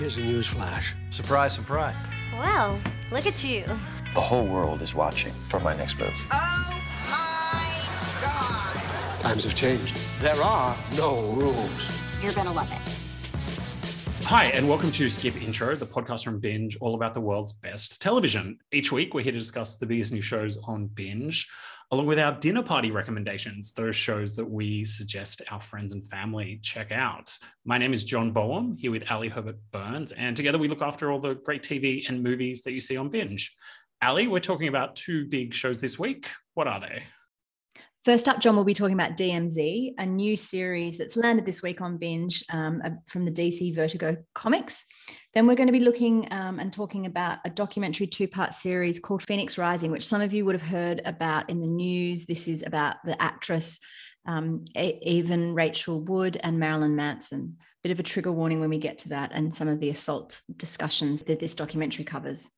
Here's a news flash. Surprise, surprise. Well, look at you. The whole world is watching for my next move. Oh my God! Times have changed. There are no rules. You're gonna love it. Hi, and welcome to Skip Intro, the podcast from Binge, all about the world's best television. Each week, we're here to discuss the biggest new shows on Binge, along with our dinner party recommendations, those shows that we suggest our friends and family check out. My name is John Boehm, here with Ali Herbert Burns, and together we look after all the great TV and movies that you see on Binge. Ali, we're talking about two big shows this week. What are they? First up, John, we'll be talking about DMZ, a new series that's landed this week on Binge um, from the DC Vertigo comics. Then we're going to be looking um, and talking about a documentary two part series called Phoenix Rising, which some of you would have heard about in the news. This is about the actress um, Evan Rachel Wood and Marilyn Manson. Bit of a trigger warning when we get to that and some of the assault discussions that this documentary covers.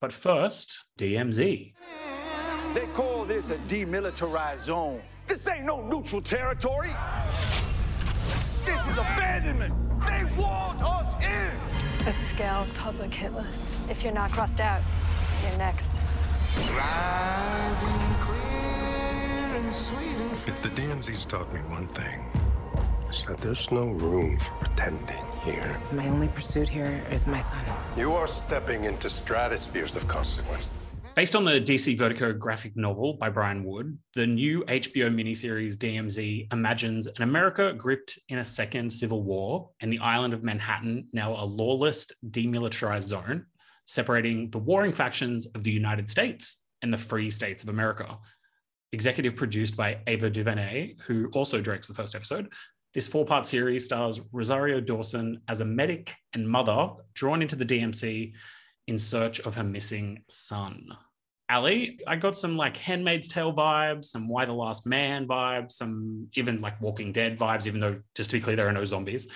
But first, DMZ. They call this a demilitarized zone. This ain't no neutral territory. This is abandonment. They walled us in. It's Scale's public hit list. If you're not crossed out, you're next. If the DMZ's taught me one thing, it's that there's no room for pretending here. My only pursuit here is my son. You are stepping into stratospheres of consequence. Based on the DC Vertigo graphic novel by Brian Wood, the new HBO miniseries DMZ imagines an America gripped in a second civil war and the island of Manhattan now a lawless, demilitarized zone, separating the warring factions of the United States and the free states of America. Executive produced by Ava DuVernay, who also directs the first episode, this four part series stars Rosario Dawson as a medic and mother drawn into the DMZ in search of her missing son. Ali, I got some like Handmaid's Tale vibes, some Y: The Last Man vibes, some even like Walking Dead vibes, even though, just to be clear, there are no zombies.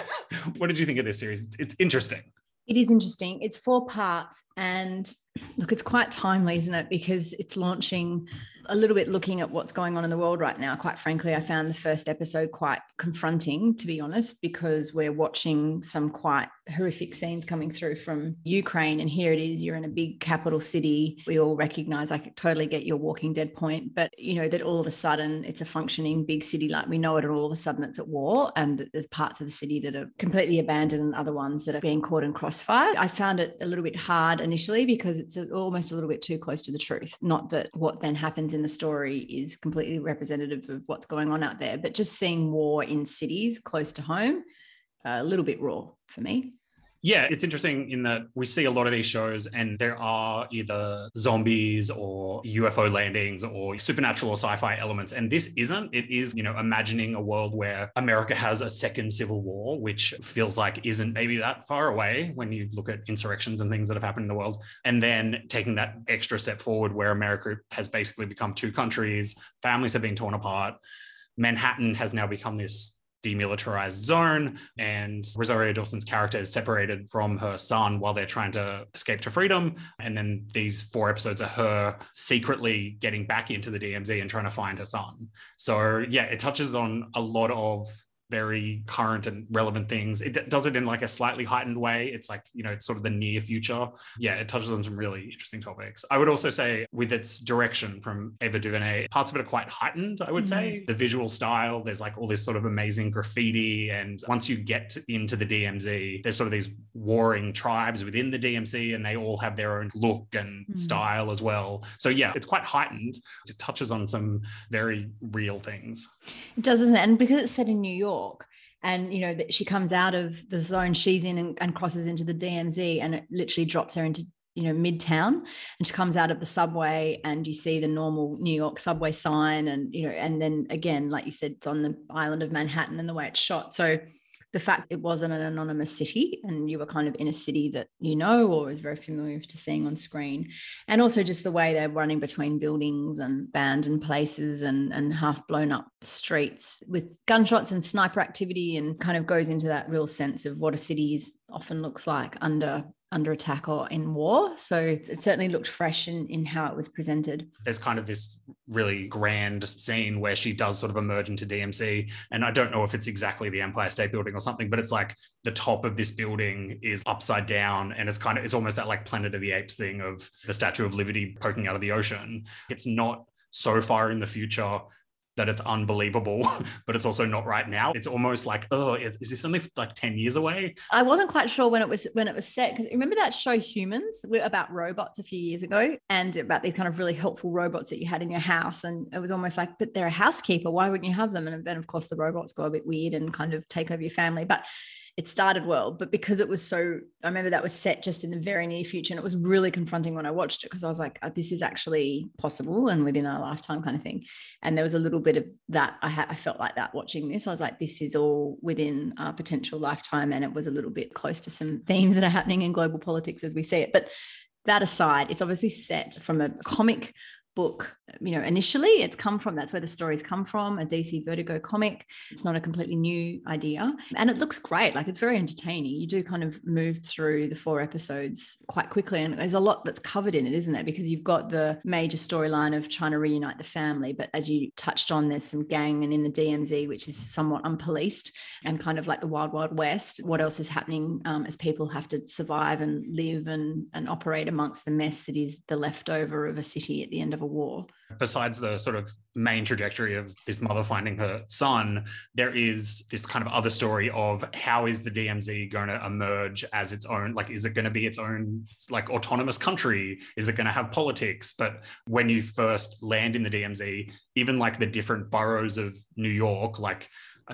what did you think of this series? It's interesting. It is interesting. It's four parts. And look, it's quite timely, isn't it? Because it's launching a little bit looking at what's going on in the world right now. Quite frankly, I found the first episode quite confronting, to be honest, because we're watching some quite horrific scenes coming through from Ukraine. And here it is, you're in a big capital city. We all recognize, I totally get your walking dead point, but you know, that all of a sudden it's a functioning big city like we know it, and all of a sudden it's at war. And there's parts of the city that are completely abandoned and other ones that are being caught in crossfire. I found it a little bit hard initially because it's almost a little bit too close to the truth. Not that what then happens in the story is completely representative of what's going on out there, but just seeing war in cities close to home, uh, a little bit raw for me. Yeah, it's interesting in that we see a lot of these shows and there are either zombies or UFO landings or supernatural or sci-fi elements. And this isn't. It is, you know, imagining a world where America has a second civil war, which feels like isn't maybe that far away when you look at insurrections and things that have happened in the world. And then taking that extra step forward where America has basically become two countries, families have been torn apart. Manhattan has now become this demilitarized zone and Rosario Dawson's character is separated from her son while they're trying to escape to freedom and then these four episodes are her secretly getting back into the DMZ and trying to find her son. So yeah, it touches on a lot of very current and relevant things. It does it in like a slightly heightened way. It's like, you know, it's sort of the near future. Yeah, it touches on some really interesting topics. I would also say with its direction from Ava DuVernay, parts of it are quite heightened, I would mm-hmm. say. The visual style, there's like all this sort of amazing graffiti. And once you get into the DMZ, there's sort of these warring tribes within the DMZ and they all have their own look and mm-hmm. style as well. So yeah, it's quite heightened. It touches on some very real things. It does, isn't it? And because it's set in New York, And you know that she comes out of the zone she's in and, and, crosses into the DMZ and it literally drops her into you know midtown. And she comes out of the subway and you see the normal New York subway sign and you know and then again like you said it's on the island of Manhattan and the way it's shot. So the fact it wasn't an anonymous city and you were kind of in a city that you know or is very familiar to seeing on screen. And also just the way they're running between buildings and abandoned places and, and half blown up streets with gunshots and sniper activity and kind of goes into that real sense of what a city is often looks like under under attack or in war. So it certainly looked fresh in, in how it was presented. There's kind of this really grand scene where she does sort of emerge into DMZ. And I don't know if it's exactly the Empire State Building or something, but it's like the top of this building is upside down. And it's kind of, it's almost that like Planet of the Apes thing of the Statue of Liberty poking out of the ocean. It's not so far in the future that it's unbelievable, but it's also not right now. It's almost like, oh, is, is, this only like 10 years away? I wasn't quite sure when it was when it was set because remember that show Humans about robots a few years ago and about these kind of really helpful robots that you had in your house. And it was almost like, but they're a housekeeper. Why wouldn't you have them? And then of course the robots go a bit weird and kind of take over your family. But it started well, but because it was so, I remember that was set just in the very near future, and it was really confronting when I watched it because I was like, oh, "This is actually possible and within our lifetime," kind of thing. And there was a little bit of that. I, ha- I felt like that watching this. I was like, "This is all within our potential lifetime," and it was a little bit close to some themes that are happening in global politics as we see it. But that aside, it's obviously set from a comic book you know initially it's come from that's where the stories come from a dc vertigo comic. It's not a completely new idea. And it looks great. Like it's very entertaining. You do kind of move through the four episodes quite quickly. And there's a lot that's covered in it isn't there? Because you've got the major storyline of trying to reunite the family. But as you touched on there's some gang and in the dmz which is somewhat unpoliced and kind of like the wild wild west. What else is happening um, as people have to survive and live and, and operate amongst the mess that is the leftover of a city at the end of a war. Besides the sort of main trajectory of this mother finding her son, there is this kind of other story of how is the DMZ going to emerge as its own? Like, is it going to be its own like autonomous country? Is it going to have politics? But when you first land in the DMZ, even like the different boroughs of New York, like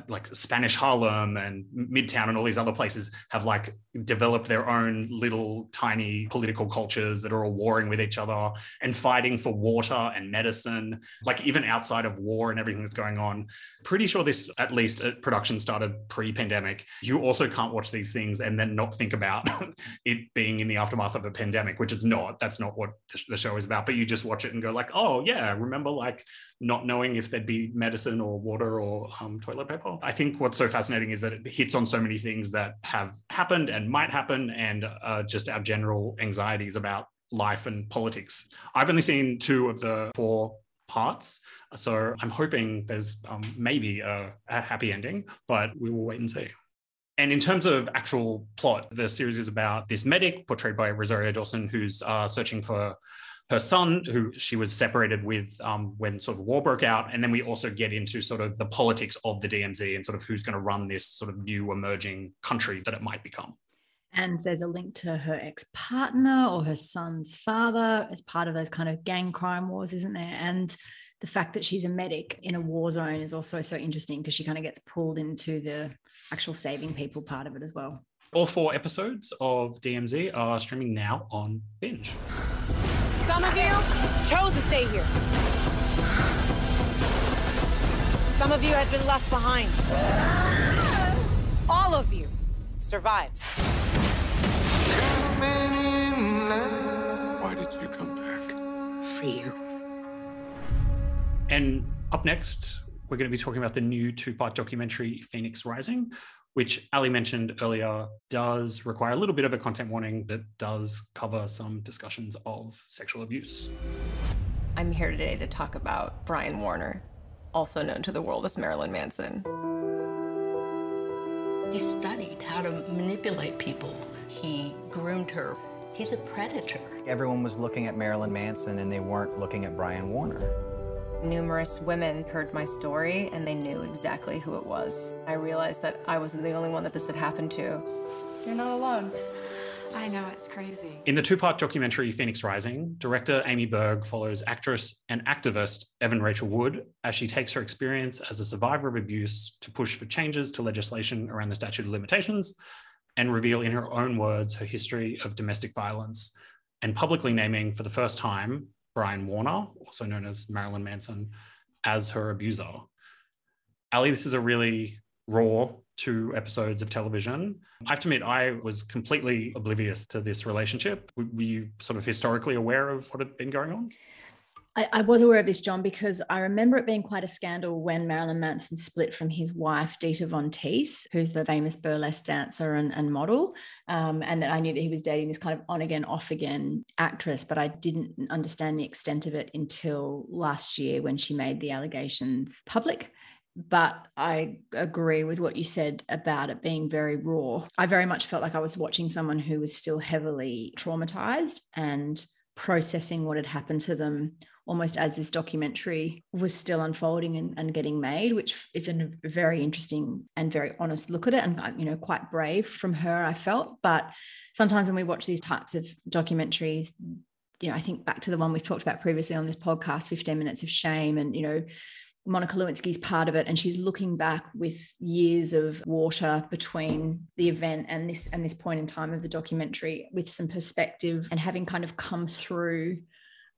like Spanish Harlem and Midtown and all these other places have like developed their own little tiny political cultures that are all warring with each other and fighting for water and medicine, like even outside of war and everything that's going on. Pretty sure this, at least uh, production started pre pandemic. You also can't watch these things and then not think about it being in the aftermath of a pandemic, which is not. That's not what the show is about. But you just watch it and go, like, oh, yeah, remember like not knowing if there'd be medicine or water or um, toilet paper I think what's so fascinating is that it hits on so many things that have happened and might happen, and uh, just our general anxieties about life and politics. I've only seen two of the four parts, so I'm hoping there's um, maybe a, a happy ending, but we will wait and see. And in terms of actual plot, the series is about this medic portrayed by Rosario Dawson, who's uh, searching for her son, who she was separated with um, when sort of war broke out. And then we also get into sort of the politics of the DMZ and sort of who's going to run this sort of new emerging country that it might become. And there's a link to her ex partner or her son's father as part of those kind of gang crime wars, isn't there? And the fact that she's a medic in a war zone is also so interesting because she kind of gets pulled into the actual saving people part of it as well. All four episodes of DMZ are streaming now on Binge. Some of you chose to stay here. Some of you had been left behind. All of you survived. Why did you come back? For you. And up next, we're going to be talking about the new two part documentary, Phoenix Rising, which Ali mentioned earlier, does require a little bit of a content warning that does cover some discussions of sexual abuse. I'm here today to talk about Brian Warner, also known to the world as Marilyn Manson. He studied how to manipulate people. He groomed her. He's a predator. Everyone was looking at Marilyn Manson and they weren't looking at Brian Warner. Numerous women heard my story and they knew exactly who it was. I realized that I wasn't the only one that this had happened to. You're not alone. I know, it's crazy. In the two part documentary Phoenix Rising, director Amy Berg follows actress and activist Evan Rachel Wood as she takes her experience as a survivor of abuse to push for changes to legislation around the statute of limitations and reveal in her own words her history of domestic violence and publicly naming for the first time Brian Warner, also known as Marilyn Manson, as her abuser. Ali, this is a really raw two episodes of television. I have to admit, I was completely oblivious to this relationship. Were you sort of historically aware of what had been going on? I, I, was aware of this, John, because I remember it being quite a scandal when Marilyn Manson split from his wife, Dita Von Teese, who's the famous burlesque dancer and, and model. Um, and that I knew that he was dating this kind of on again, off again actress, but I didn't understand the extent of it until last year when she made the allegations public but I agree with what you said about it being very raw. I very much felt like I was watching someone who was still heavily traumatized and processing what had happened to them almost as this documentary was still unfolding and, and, getting made, which is a very interesting and very honest look at it and, uh, you know, quite brave from her, I felt. But sometimes when we watch these types of documentaries, you know, I think back to the one we've talked about previously on this podcast, 15 Minutes of Shame, and, you know, Monica Lewinsky's part of it, and she's looking back with years of water between the event and this and this point in time of the documentary, with some perspective and having kind of come through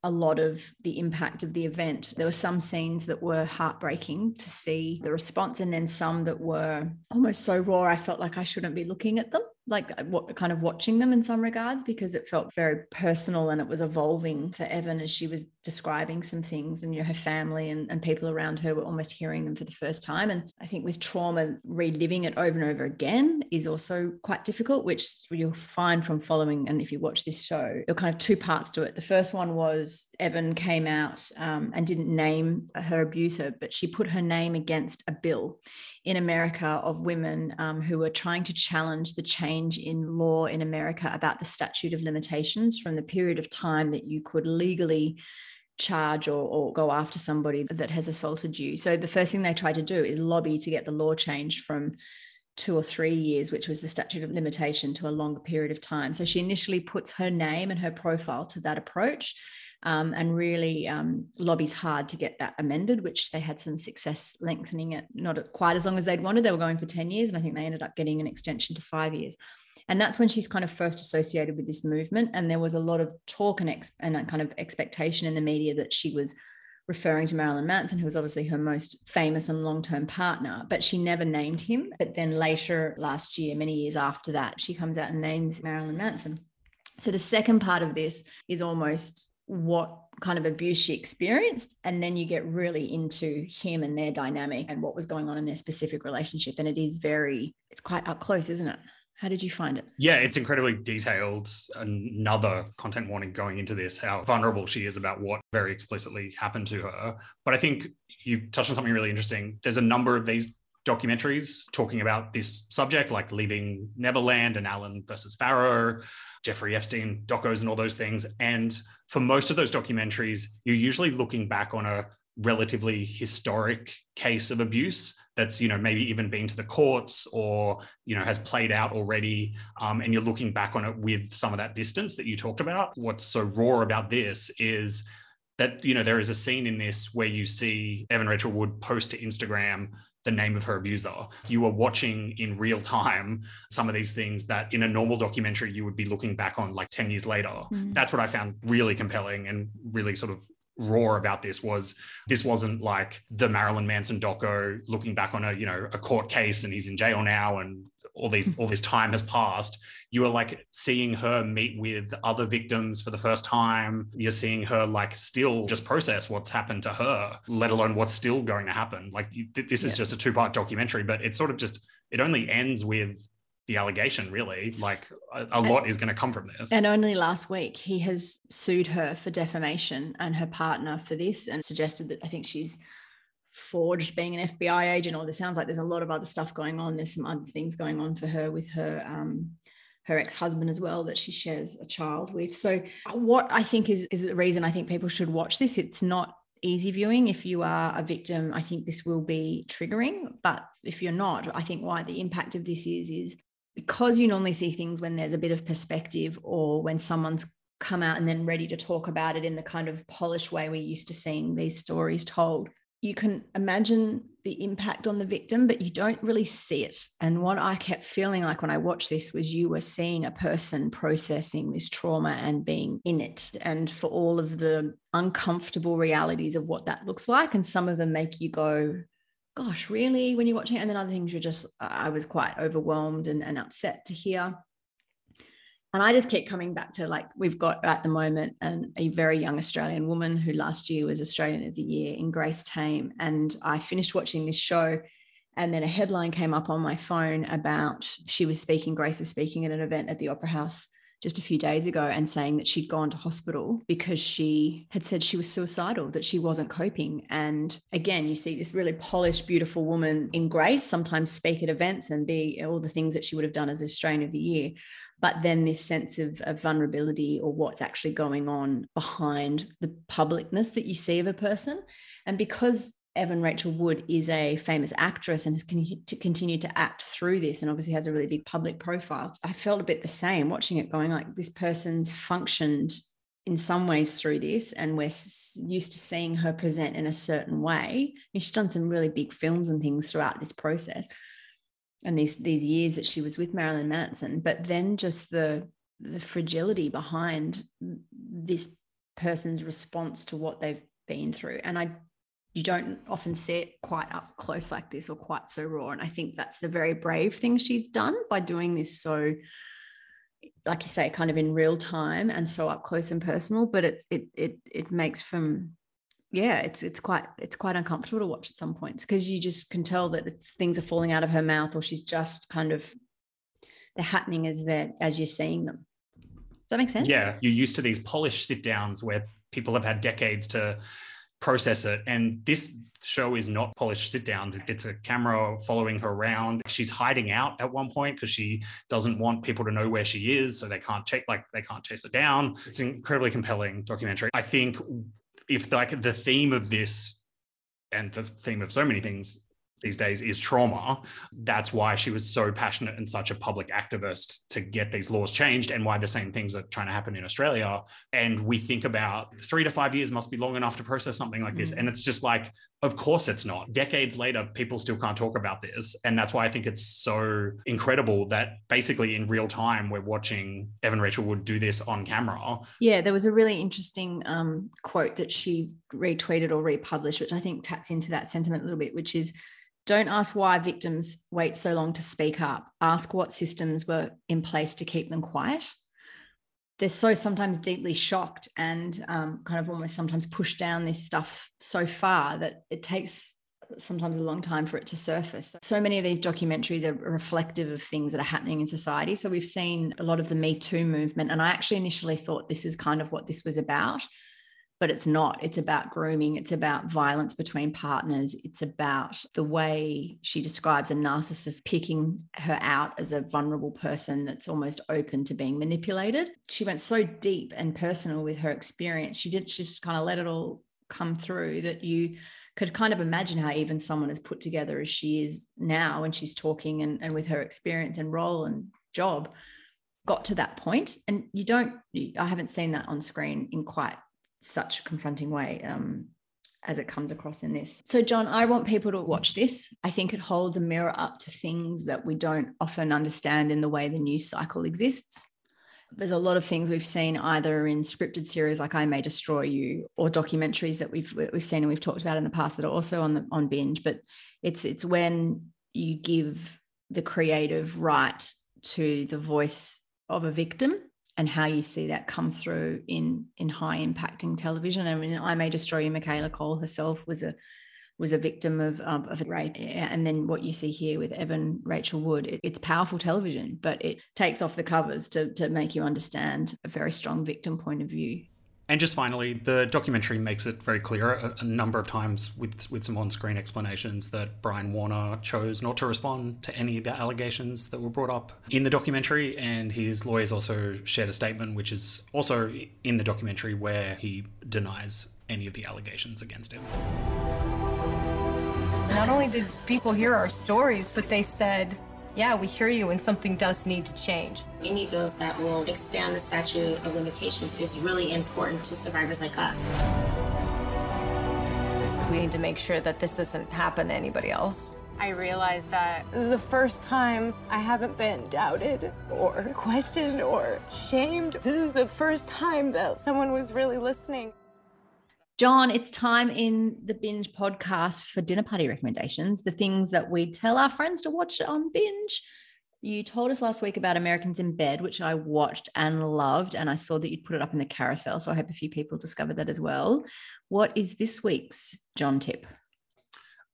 a lot of the impact of the event. There were some scenes that were heartbreaking to see the response, and then some that were almost so raw. I felt like I shouldn't be looking at them like uh, what kind of watching them in some regards because it felt very personal and it was evolving for Evan as she was describing some things and you know her family and, and people around her were almost hearing them for the first time. And I think with trauma reliving it over and over again is also quite difficult which you'll find from following and if you watch this show there are kind of two parts to it. The first one was Evan came out um, and didn't name her abuser but she put her name against a bill in America of women um, who were trying to challenge the change in law in America about the statute of limitations from the period of time that you could legally charge or, or go after somebody that has assaulted you. So the first thing they tried to do is lobby to get the law changed from two or three years, which was the statute of limitation, to a longer period of time. So she initially puts her name and her profile to that approach um, and really um, lobbies hard to get that amended, which they had some success lengthening it, not quite as long as they'd wanted. They were going for 10 years, and I think they ended up getting an extension to five years. And that's when she's kind of first associated with this movement. And there was a lot of talk and, ex- and kind of expectation in the media that she was referring to Marilyn Manson, who was obviously her most famous and long term partner, but she never named him. But then later last year, many years after that, she comes out and names Marilyn Manson. So the second part of this is almost what kind of abuse she experienced and then you get really into him and their dynamic and what was going on in their specific relationship. And it is very it's quite up close isn't it? How did you find it? Yeah it's incredibly detailed another content warning going into this how vulnerable she is about what very explicitly happened to her. But i think you touched on something really interesting. There's a number of these documentaries talking about this subject, like Leaving Neverland and Allen versus Farrow, Jeffrey Epstein, docos, and all those things. And for most of those documentaries, you're usually looking back on a relatively historic case of abuse that's you know maybe even been to the courts or you know has played out already um, and you're looking back on it with some of that distance that you talked about what's so raw about this is that you know there is a scene in this where you see evan rachel wood post to instagram the name of her abuser. You are watching in real time some of these things that in a normal documentary you would be looking back on like 10 years later. Mm. That's what I found really compelling and really sort of raw about this was this wasn't like the Marilyn Manson doco looking back on a you know a court case and he's in jail now and all these all this time has passed you are like seeing her meet with other victims for the first time. You're seeing her like still just process what's happened to her let alone what's still going to happen. Like you, this is yeah. just a two part documentary but it's sort of just it only ends with the allegation really. Like a, a lot is going to come from this. And only last week he has sued her for defamation and her partner for this and suggested that i think she's forged being an fbi agent or there sounds like there's a lot of other stuff going on there's some other things going on for her with her um her ex-husband as well that she shares a child with so what i think is is the reason i think people should watch this it's not easy viewing. If you are a victim, I think this will be triggering. But if you're not, I think why the impact of this is is because you normally see things when there's a bit of perspective or when someone's come out and then ready to talk about it in the kind of polished way we're used to seeing these stories told. You can imagine the impact on the victim, but you don't really see it. And what I kept feeling like when I watched this was you were seeing a person processing this trauma and being in it, and for all of the uncomfortable realities of what that looks like. And some of them make you go, gosh, really? When you're watching it, and then other things, you're just, I was quite overwhelmed and, and upset to hear. And I just keep coming back to like, we've got at the moment an, a very young Australian woman who last year was Australian of the Year in Grace Tame. And I finished watching this show. And then a headline came up on my phone about she was speaking, Grace was speaking at an event at the Opera House just a few days ago and saying that she'd gone to hospital because she had said she was suicidal, that she wasn't coping. And again, you see this really polished, beautiful woman in grace sometimes speak at events and be all the things that she would have done as Australian of the Year. But then this sense of, of vulnerability or what's actually going on behind the publicness that you see of a person. And because Evan Rachel Wood is a famous actress and has con- to to act through this and obviously has a really big public profile. I felt a bit the same watching it going like this person's functioned in some ways through this and we're used to seeing her present in a certain way. And she's done some really big films and things throughout this process and these these years that she was with Marilyn Manson, but then just the the fragility behind this person's response to what they've been through. And I you don't often see it quite up close like this or quite so raw. And I think that's the very brave thing she's done by doing this so, like you say, kind of in real time and so up close and personal. But it it it it makes from yeah, it's it's quite it's quite uncomfortable to watch at some points because you just can tell that things are falling out of her mouth or she's just kind of they're happening as they're as you're seeing them. Does that make sense? Yeah, you're used to these polished sit downs where people have had decades to process it. And this show is not polished sit downs. It's a camera following her around. She's hiding out at one point because she doesn't want people to know where she is. So they can't check, like they can't chase her down. It's an incredibly compelling documentary. I think if like the theme of this and the theme of so many things these days is trauma. That's why she was so passionate and such a public activist to get these laws changed, and why the same things are trying to happen in Australia. And we think about three to five years must be long enough to process something like this. Mm. And it's just like, of course it's not. Decades later, people still can't talk about this. And that's why I think it's so incredible that basically in real time, we're watching Evan Rachel Wood do this on camera. Yeah, there was a really interesting um, quote that she retweeted or republished, which I think taps into that sentiment a little bit, which is don't ask why victims wait so long to speak up. Ask what systems were in place to keep them quiet. They're so sometimes deeply shocked and um, kind of almost sometimes push down this stuff so far that it takes sometimes a long time for it to surface. So many of these documentaries are reflective of things that are happening in society. So we've seen a lot of the Me Too movement. And I actually initially thought this is kind of what this was about but it's not. It's about grooming. It's about violence between partners. It's about the way she describes a narcissist picking her out as a vulnerable person that's almost open to being manipulated. She went so deep and personal with her experience. She did, she just kind of let it all come through that you could kind of imagine how even someone as put together as she is now when she's talking and, and with her experience and role and job got to that point and you don't i haven't seen that on screen in quite such a confronting way um, as it comes across in this. So, John, I want people to watch this. I think it holds a mirror up to things that we don't often understand in the way the news cycle exists. There's a lot of things we've seen either in scripted series like I May Destroy You or documentaries that we've we've seen and we've talked about in the past that are also on the on binge. But it's it's when you give the creative right to the voice of a victim and how you see that come through in in high impacting television. I mean, I May Destroy You, Michaela Coel herself was a was a victim of, of rape. Eh, and then what you see here with Evan Rachel Wood, it, it's powerful television, but it takes off the covers to, to make you understand a very strong victim point of view. And just finally, the documentary makes it very clear a, a, number of times with with some on-screen explanations that Brian Warner chose not to respond to any of the allegations that were brought up in the documentary, and his lawyers also shared a statement, which is also in the documentary, where he denies any of the allegations against him. Not only did people hear our stories, but they said yeah, we hear you and something does need to change. Any bills that will expand the statute of limitations is really important to survivors like us. We need to make sure that this doesn't happen to anybody else. I realized that this is the first time I haven't been doubted or questioned or shamed. This is the first time that someone was really listening. John, it's time in the binge podcast for dinner party recommendations, the things that we tell our friends to watch on binge. You told us last week about Americans in Bed, which I watched and loved. And I saw that you'd put it up in the carousel. So I hope a few people discovered that as well. What is this week's John tip?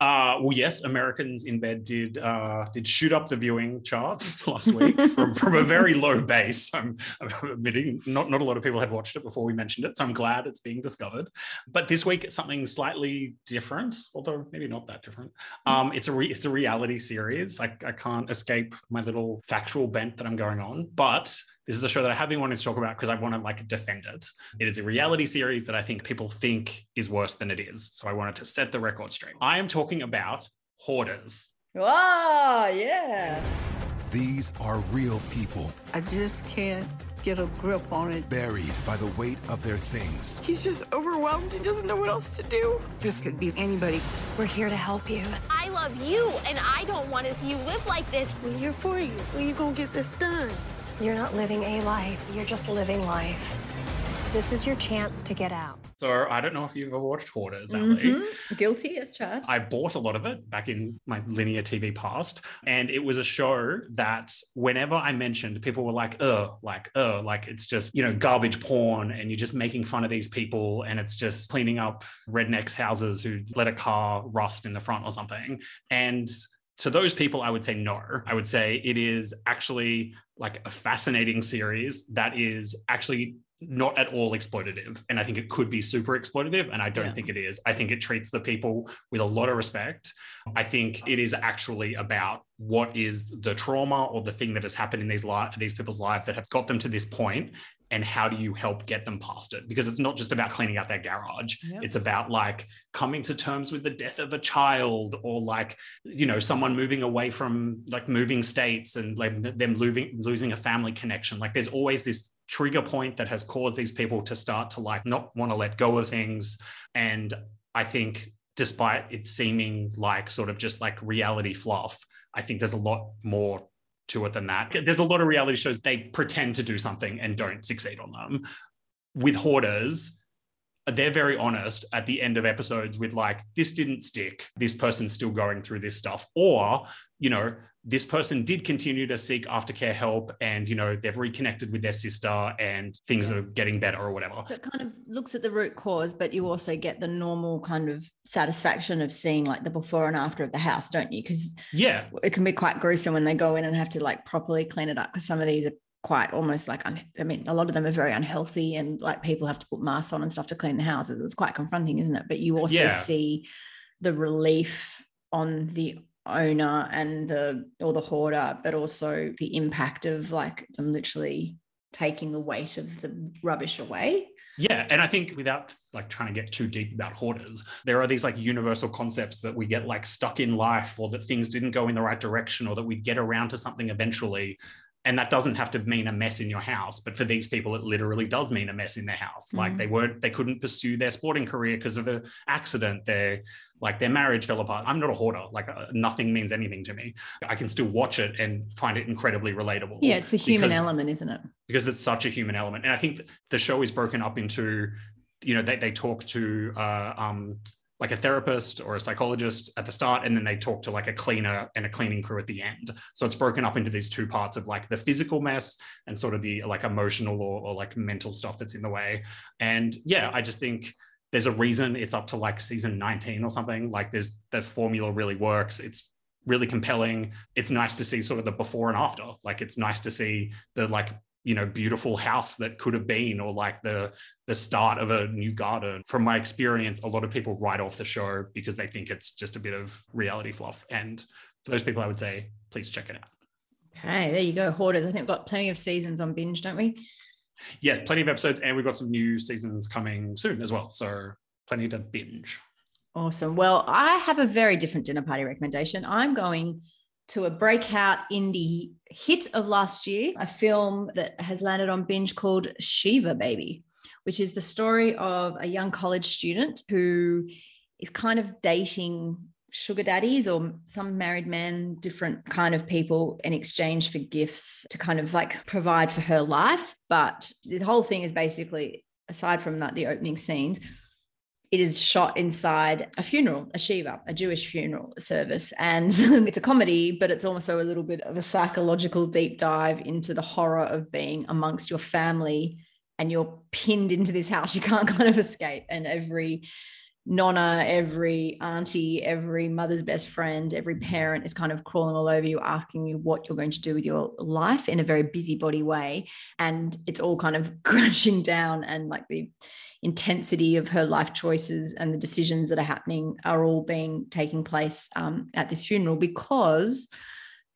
Uh, well, yes, Americans in Bed did uh, did shoot up the viewing charts last week from, from a very low base. I'm, I'm, admitting not, not a lot of people had watched it before we mentioned it, so I'm glad it's being discovered. But this week it's something slightly different, although maybe not that different. Um, it's a re, it's a reality series. I, I can't escape my little factual bent that I'm going on, but this is a show that I have been wanting to talk about because I want to like defend it. It is a reality series that I think people think is worse than it is. So I wanted to set the record straight. I am talking about Hoarders. Oh, yeah. These are real people. I just can't get a grip on it. Buried by the weight of their things. He's just overwhelmed. He doesn't know what else to do. This could be anybody. We're here to help you. I love you, and I don't want to see you live like this. We're here for you. When you gonna get this done? You're not living a life, you're just living life. This is your chance to get out. So I don't know if you've ever watched Hoarders, Ali. Mm-hmm. Guilty as Chad. I bought a lot of it back in my linear TV past, and it was a show that whenever I mentioned, people were like, "Oh, like, oh, like it's just you know garbage porn, and you're just making fun of these people, and it's just cleaning up rednecks' houses who let a car rust in the front or something." And to those people, I would say no. I would say it is actually like a fascinating series that is actually not at all exploitative. And I think it could be super exploitative. And I don't yeah. think it is. I think it treats the people with a lot of respect. I think it is actually about what is the trauma or the thing that has happened in these li- these people's lives that have got them to this point and how do you help get them past it because it's not just about cleaning out their garage yep. it's about like coming to terms with the death of a child or like you know someone moving away from like moving states and like them losing losing a family connection like there's always this trigger point that has caused these people to start to like not want to let go of things and i think despite it seeming like sort of just like reality fluff i think there's a lot more to it than that. There's a lot of reality shows they pretend to do something and don't succeed on them. With Hoarders, they're very honest at the end of episodes with like this didn't stick. This person's still going through this stuff. Or you know this person did continue to seek aftercare help and you know they've reconnected with their sister and things yeah. are getting better or whatever. So it kind of looks at the root cause but you also get the normal kind of satisfaction of seeing like the before and after of the house don't you? Because yeah. it can be quite gruesome when they go in and have to like properly clean it up because some of these are quite almost like un- I mean a lot of them are very unhealthy and like people have to put masks on and stuff to clean the houses. It's quite confronting isn't it? But you also yeah. see the relief on the owner and the or the hoarder but also the impact of like them literally taking the weight of the rubbish away. Yeah and i think without like trying to get too deep about hoarders there are these like universal concepts that we get like stuck in life or that things didn't go in the right direction or that we'd get around to something eventually and that doesn't have to mean a mess in your house but for these people it literally does mean a mess in their house. Mm-hmm. like they weren't they couldn't pursue their sporting career because of an accident. Their like their marriage fell apart. I'm not a hoarder. Like uh, nothing means anything to me. I can still watch it and find it incredibly relatable. Yeah it's the human because, element isn't it? because it's such a human element. And i think the show is broken up into you know they, they talk to uh, um, like a therapist or a psychologist at the start and then they talk to like a cleaner and a cleaning crew at the end. So it's broken up into these two parts of like the physical mess and sort of the like emotional or, or like mental stuff that's in the way. And yeah i just think there's a reason it's up to like season 19 or something. Like there's the formula really works. It's really compelling. It's nice to see sort of the before and after. Like it's nice to see the like you know beautiful house that could have been or like the the start of a new garden. From my experience a lot of people write off the show because they think it's just a bit of reality fluff. And for those people i would say please check it out. Okay there you go hoarders. I think we've got plenty of seasons on binge don't we? Yes plenty of episodes and we've got some new seasons coming soon as well. So plenty to binge. Awesome. Well i have a very different dinner party recommendation. I'm going to a breakout indie hit of last year, a film that has landed on binge called Shiva Baby, which is the story of a young college student who is kind of dating sugar daddies or some married men, different kind of people in exchange for gifts to kind of like provide for her life. But the whole thing is basically, aside from that, the opening scenes, it is shot inside a funeral, a Shiva, a Jewish funeral service. And it's a comedy, but it's also a little bit of a psychological deep dive into the horror of being amongst your family and you're pinned into this house. You can't kind of escape. And every nonna, every auntie, every mother's best friend, every parent is kind of crawling all over you, asking you what you're going to do with your life in a very busybody way. And it's all kind of crashing down and like the intensity of her life choices and the decisions that are happening are all being taking place um, at this funeral because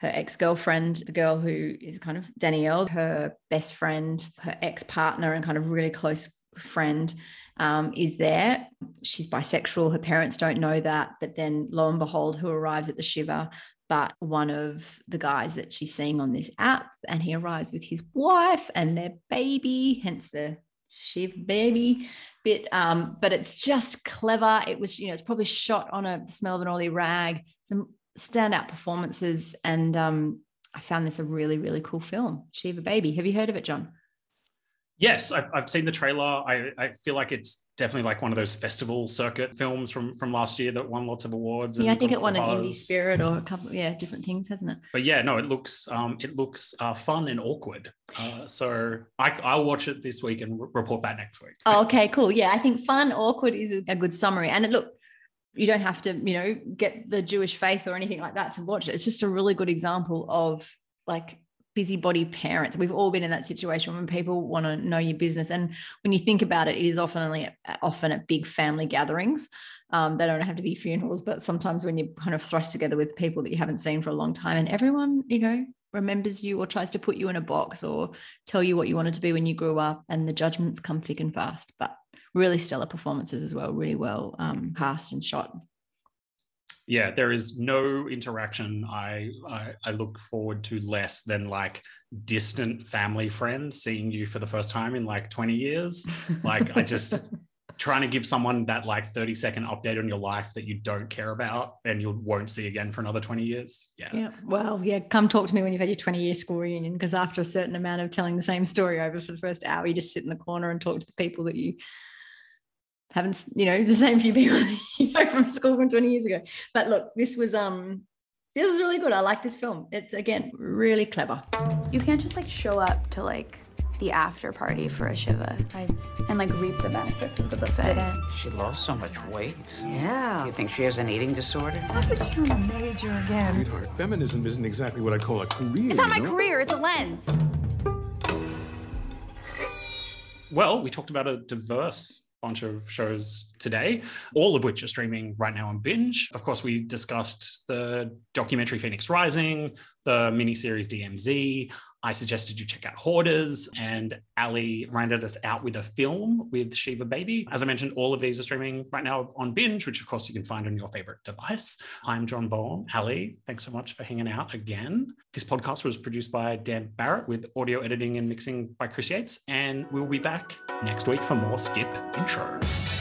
her ex-girlfriend the girl who is kind of danielle her best friend her ex-partner and kind of really close friend um, is there. She's bisexual. Her parents don't know that. But then lo and behold who arrives at the shiva but one of the guys that she's seeing on this app. And he arrives with his wife and their baby hence the Shiv baby bit. Um, but it's just clever. It was, you know, it's probably shot on a smell of an oily rag, some standout performances. And um, I found this a really, really cool film, Shiva Baby. Have you heard of it, John? Yes, I've, I've seen the trailer. I, I feel like it's definitely like one of those festival circuit films from from last year that won lots of awards. Yeah, I think it won an indie spirit or a couple, yeah, different things, hasn't it? But yeah, no, it looks um it looks uh, fun and awkward. Uh, so I I'll watch it this week and re- report back next week. Oh, okay, cool. Yeah, I think fun, awkward is a good summary. And it, look, you don't have to, you know, get the Jewish faith or anything like that to watch it. It's just a really good example of like busybody parents. We've all been in that situation when people want to know your business. And when you think about it, it is often only often at big family gatherings. Um, they don't have to be funerals, but sometimes when you're kind of thrust together with people that you haven't seen for a long time and everyone, you know, remembers you or tries to put you in a box or tell you what you wanted to be when you grew up and the judgments come thick and fast. But really stellar performances as well, really well um, cast and shot yeah there is no interaction I, I, I look forward to less than like distant family friend seeing you for the first time in like 20 years. Like i just trying to give someone that like 30 second update on your life that you don't care about and you won't see again for another 20 years. Yeah. Yeah. Well yeah come talk to me when you've had your 20 year school reunion because after a certain amount of telling the same story over for the first hour you just sit in the corner and talk to the people that you haven't you know the same few people you know from school from 20 years ago. But look this was um this is really good. I like this film. It's again really clever. You can't just like show up to like the after party for a shiva I, and like reap the benefits of the buffet. She lost so much weight. Yeah. You think she has an eating disorder? I was trying to major again. Sweetheart feminism isn't exactly what i call a career it's not my know? career it's a lens. Well we talked about a diverse bunch of shows today, all of which are streaming right now on Binge. Of course, we discussed the documentary Phoenix Rising, the miniseries DMZ. I suggested you check out Hoarders, and Ali rounded us out with a film with Shiva Baby. As I mentioned, all of these are streaming right now on Binge, which of course you can find on your favorite device. I'm John Boehm. Ali, thanks so much for hanging out again. This podcast was produced by Dan Barrett with audio editing and mixing by Chris Yates, and we'll be back next week for more Skip intros.